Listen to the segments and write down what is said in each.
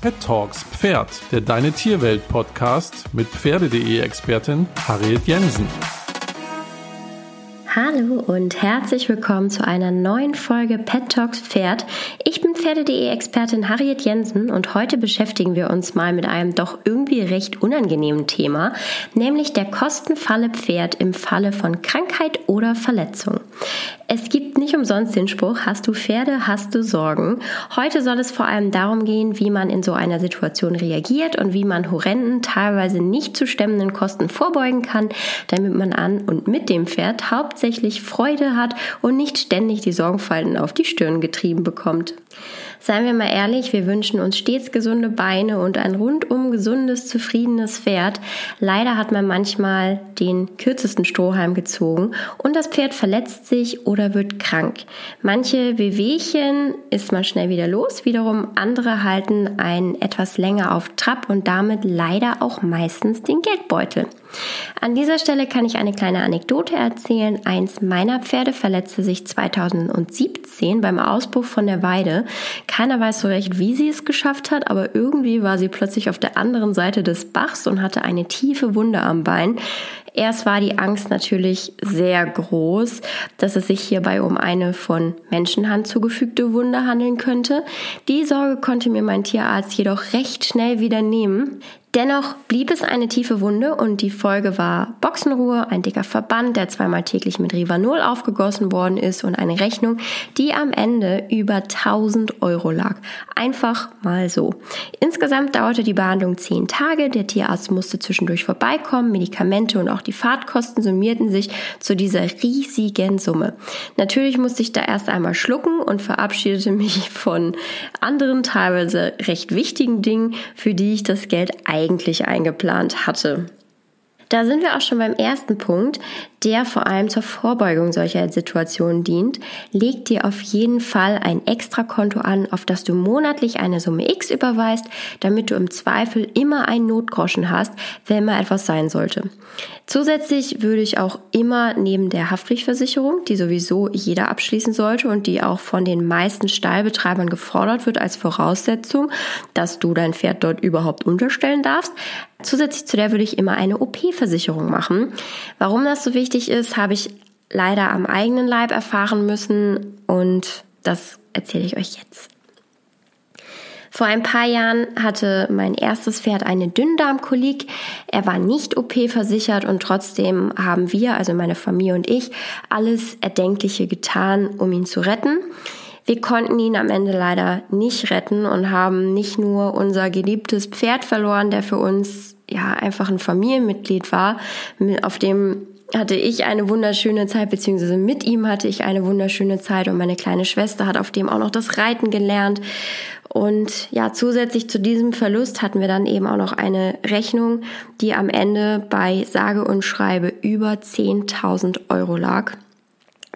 Pet Talks Pferd, der Deine Tierwelt Podcast mit Pferde.de Expertin Harriet Jensen. Hallo und herzlich willkommen zu einer neuen Folge Pet Talks Pferd. Ich bin Pferde.de Expertin Harriet Jensen und heute beschäftigen wir uns mal mit einem doch irgendwie recht unangenehmen Thema, nämlich der Kostenfalle Pferd im Falle von Krankheit oder Verletzung. Es gibt nicht umsonst den Spruch, hast du Pferde, hast du Sorgen. Heute soll es vor allem darum gehen, wie man in so einer Situation reagiert und wie man horrenden, teilweise nicht zu stemmenden Kosten vorbeugen kann, damit man an und mit dem Pferd hauptsächlich Freude hat und nicht ständig die Sorgenfalten auf die Stirn getrieben bekommt. Seien wir mal ehrlich, wir wünschen uns stets gesunde Beine und ein rundum gesundes, zufriedenes Pferd. Leider hat man manchmal den kürzesten Strohhalm gezogen und das Pferd verletzt sich oder wird krank. Manche Wehwehchen ist man schnell wieder los, wiederum andere halten einen etwas länger auf Trab und damit leider auch meistens den Geldbeutel. An dieser Stelle kann ich eine kleine Anekdote erzählen. Eins meiner Pferde verletzte sich 2017 beim Ausbruch von der Weide. Keiner weiß so recht, wie sie es geschafft hat, aber irgendwie war sie plötzlich auf der anderen Seite des Bachs und hatte eine tiefe Wunde am Bein. Erst war die Angst natürlich sehr groß, dass es sich hierbei um eine von Menschenhand zugefügte Wunde handeln könnte. Die Sorge konnte mir mein Tierarzt jedoch recht schnell wieder nehmen. Dennoch blieb es eine tiefe Wunde und die Folge war Boxenruhe, ein dicker Verband, der zweimal täglich mit Rivanol aufgegossen worden ist und eine Rechnung, die am Ende über 1000 Euro lag. Einfach mal so. Insgesamt dauerte die Behandlung zehn Tage. Der Tierarzt musste zwischendurch vorbeikommen. Medikamente und auch die Fahrtkosten summierten sich zu dieser riesigen Summe. Natürlich musste ich da erst einmal schlucken und verabschiedete mich von anderen, teilweise recht wichtigen Dingen, für die ich das Geld eigentlich eingeplant hatte. Da sind wir auch schon beim ersten Punkt, der vor allem zur Vorbeugung solcher Situationen dient. Leg dir auf jeden Fall ein Extrakonto an, auf das du monatlich eine Summe X überweist, damit du im Zweifel immer einen Notgroschen hast, wenn mal etwas sein sollte. Zusätzlich würde ich auch immer neben der Haftpflichtversicherung, die sowieso jeder abschließen sollte und die auch von den meisten Stallbetreibern gefordert wird als Voraussetzung, dass du dein Pferd dort überhaupt unterstellen darfst, Zusätzlich zu der würde ich immer eine OP-Versicherung machen. Warum das so wichtig ist, habe ich leider am eigenen Leib erfahren müssen und das erzähle ich euch jetzt. Vor ein paar Jahren hatte mein erstes Pferd eine Dünndarmkolik. Er war nicht OP-versichert und trotzdem haben wir, also meine Familie und ich, alles Erdenkliche getan, um ihn zu retten. Wir konnten ihn am Ende leider nicht retten und haben nicht nur unser geliebtes Pferd verloren, der für uns ja einfach ein Familienmitglied war, auf dem hatte ich eine wunderschöne Zeit, beziehungsweise mit ihm hatte ich eine wunderschöne Zeit und meine kleine Schwester hat auf dem auch noch das Reiten gelernt. Und ja, zusätzlich zu diesem Verlust hatten wir dann eben auch noch eine Rechnung, die am Ende bei sage und schreibe über 10.000 Euro lag.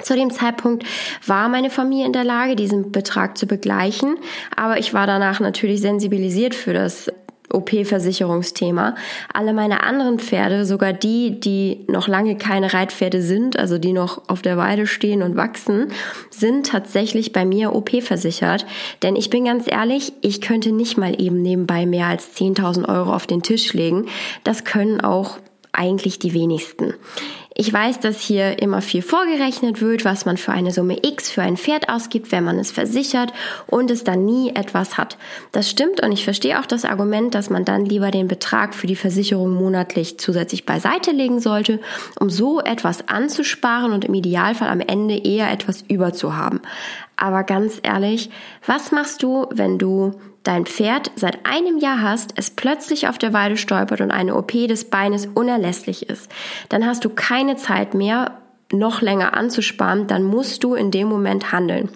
Zu dem Zeitpunkt war meine Familie in der Lage, diesen Betrag zu begleichen, aber ich war danach natürlich sensibilisiert für das OP-Versicherungsthema. Alle meine anderen Pferde, sogar die, die noch lange keine Reitpferde sind, also die noch auf der Weide stehen und wachsen, sind tatsächlich bei mir OP-versichert. Denn ich bin ganz ehrlich, ich könnte nicht mal eben nebenbei mehr als 10.000 Euro auf den Tisch legen. Das können auch eigentlich die wenigsten. Ich weiß, dass hier immer viel vorgerechnet wird, was man für eine Summe X für ein Pferd ausgibt, wenn man es versichert und es dann nie etwas hat. Das stimmt und ich verstehe auch das Argument, dass man dann lieber den Betrag für die Versicherung monatlich zusätzlich beiseite legen sollte, um so etwas anzusparen und im Idealfall am Ende eher etwas über zu haben. Aber ganz ehrlich, was machst du, wenn du dein Pferd seit einem Jahr hast, es plötzlich auf der Weide stolpert und eine OP des Beines unerlässlich ist, dann hast du keine Zeit mehr, noch länger anzusparen, dann musst du in dem Moment handeln.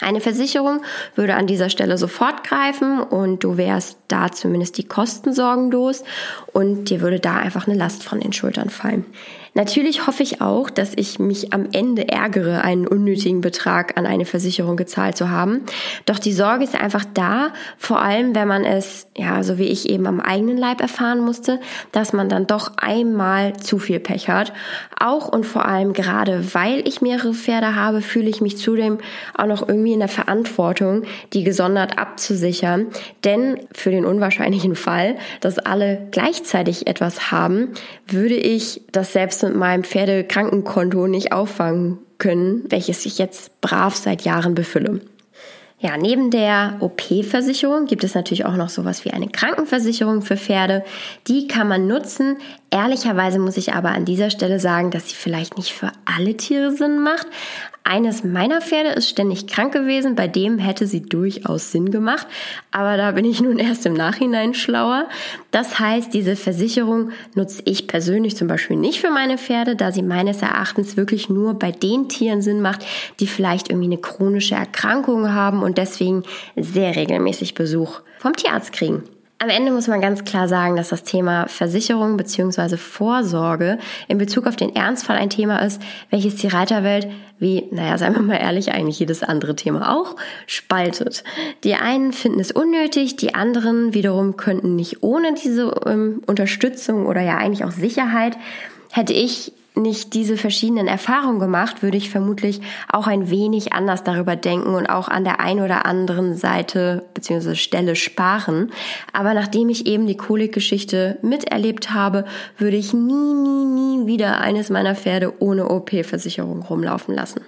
Eine Versicherung würde an dieser Stelle sofort greifen und du wärst da zumindest die Kostensorgen los und dir würde da einfach eine Last von den Schultern fallen. Natürlich hoffe ich auch, dass ich mich am Ende ärgere, einen unnötigen Betrag an eine Versicherung gezahlt zu haben. Doch die Sorge ist einfach da, vor allem wenn man es, ja, so wie ich eben am eigenen Leib erfahren musste, dass man dann doch einmal zu viel Pech hat. Auch und vor allem gerade, weil ich mehrere Pferde habe, fühle ich mich zudem auch noch irgendwie in der Verantwortung, die gesondert abzusichern. Denn für den unwahrscheinlichen Fall, dass alle gleichzeitig etwas haben, würde ich das selbst mit meinem Pferdekrankenkonto nicht auffangen können, welches ich jetzt brav seit Jahren befülle. Ja, neben der OP-Versicherung gibt es natürlich auch noch sowas wie eine Krankenversicherung für Pferde. Die kann man nutzen. Ehrlicherweise muss ich aber an dieser Stelle sagen, dass sie vielleicht nicht für alle Tiere Sinn macht. Eines meiner Pferde ist ständig krank gewesen, bei dem hätte sie durchaus Sinn gemacht, aber da bin ich nun erst im Nachhinein schlauer. Das heißt, diese Versicherung nutze ich persönlich zum Beispiel nicht für meine Pferde, da sie meines Erachtens wirklich nur bei den Tieren Sinn macht, die vielleicht irgendwie eine chronische Erkrankung haben und deswegen sehr regelmäßig Besuch vom Tierarzt kriegen. Am Ende muss man ganz klar sagen, dass das Thema Versicherung bzw. Vorsorge in Bezug auf den Ernstfall ein Thema ist, welches die Reiterwelt, wie, naja, seien wir mal ehrlich, eigentlich jedes andere Thema auch, spaltet. Die einen finden es unnötig, die anderen wiederum könnten nicht ohne diese ähm, Unterstützung oder ja eigentlich auch Sicherheit, hätte ich nicht diese verschiedenen Erfahrungen gemacht, würde ich vermutlich auch ein wenig anders darüber denken und auch an der einen oder anderen Seite bzw. Stelle sparen. Aber nachdem ich eben die Kolikgeschichte miterlebt habe, würde ich nie, nie, nie wieder eines meiner Pferde ohne OP-Versicherung rumlaufen lassen.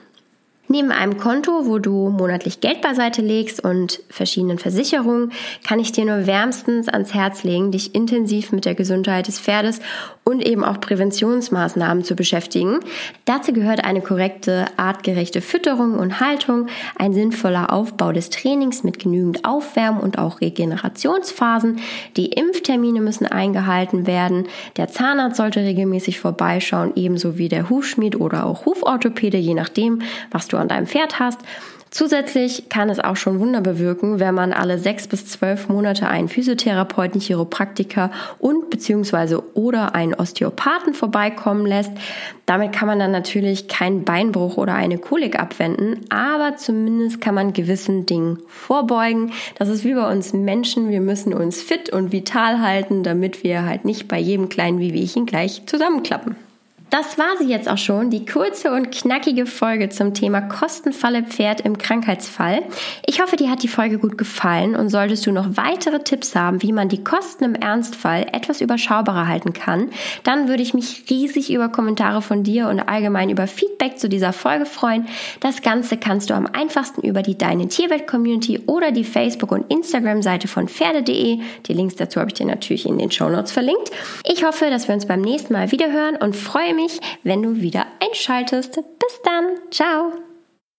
Neben einem Konto, wo du monatlich Geld beiseite legst und verschiedenen Versicherungen, kann ich dir nur wärmstens ans Herz legen, dich intensiv mit der Gesundheit des Pferdes und eben auch Präventionsmaßnahmen zu beschäftigen. Dazu gehört eine korrekte, artgerechte Fütterung und Haltung, ein sinnvoller Aufbau des Trainings mit genügend Aufwärmen und auch Regenerationsphasen. Die Impftermine müssen eingehalten werden. Der Zahnarzt sollte regelmäßig vorbeischauen, ebenso wie der Hufschmied oder auch Huforthopäde, je nachdem, was du an deinem Pferd hast. Zusätzlich kann es auch schon Wunder bewirken, wenn man alle sechs bis zwölf Monate einen Physiotherapeuten, Chiropraktiker und beziehungsweise oder einen Osteopathen vorbeikommen lässt. Damit kann man dann natürlich keinen Beinbruch oder eine Kolik abwenden, aber zumindest kann man gewissen Dingen vorbeugen. Das ist wie bei uns Menschen. Wir müssen uns fit und vital halten, damit wir halt nicht bei jedem kleinen Wehwehchen gleich zusammenklappen. Das war sie jetzt auch schon, die kurze und knackige Folge zum Thema Kostenfalle Pferd im Krankheitsfall. Ich hoffe, dir hat die Folge gut gefallen und solltest du noch weitere Tipps haben, wie man die Kosten im Ernstfall etwas überschaubarer halten kann, dann würde ich mich riesig über Kommentare von dir und allgemein über Feedback zu dieser Folge freuen. Das Ganze kannst du am einfachsten über die Deine Tierwelt Community oder die Facebook- und Instagram-Seite von Pferde.de. Die Links dazu habe ich dir natürlich in den Show Notes verlinkt. Ich hoffe, dass wir uns beim nächsten Mal wieder hören und freue mich, wenn du wieder einschaltest. Bis dann. Ciao.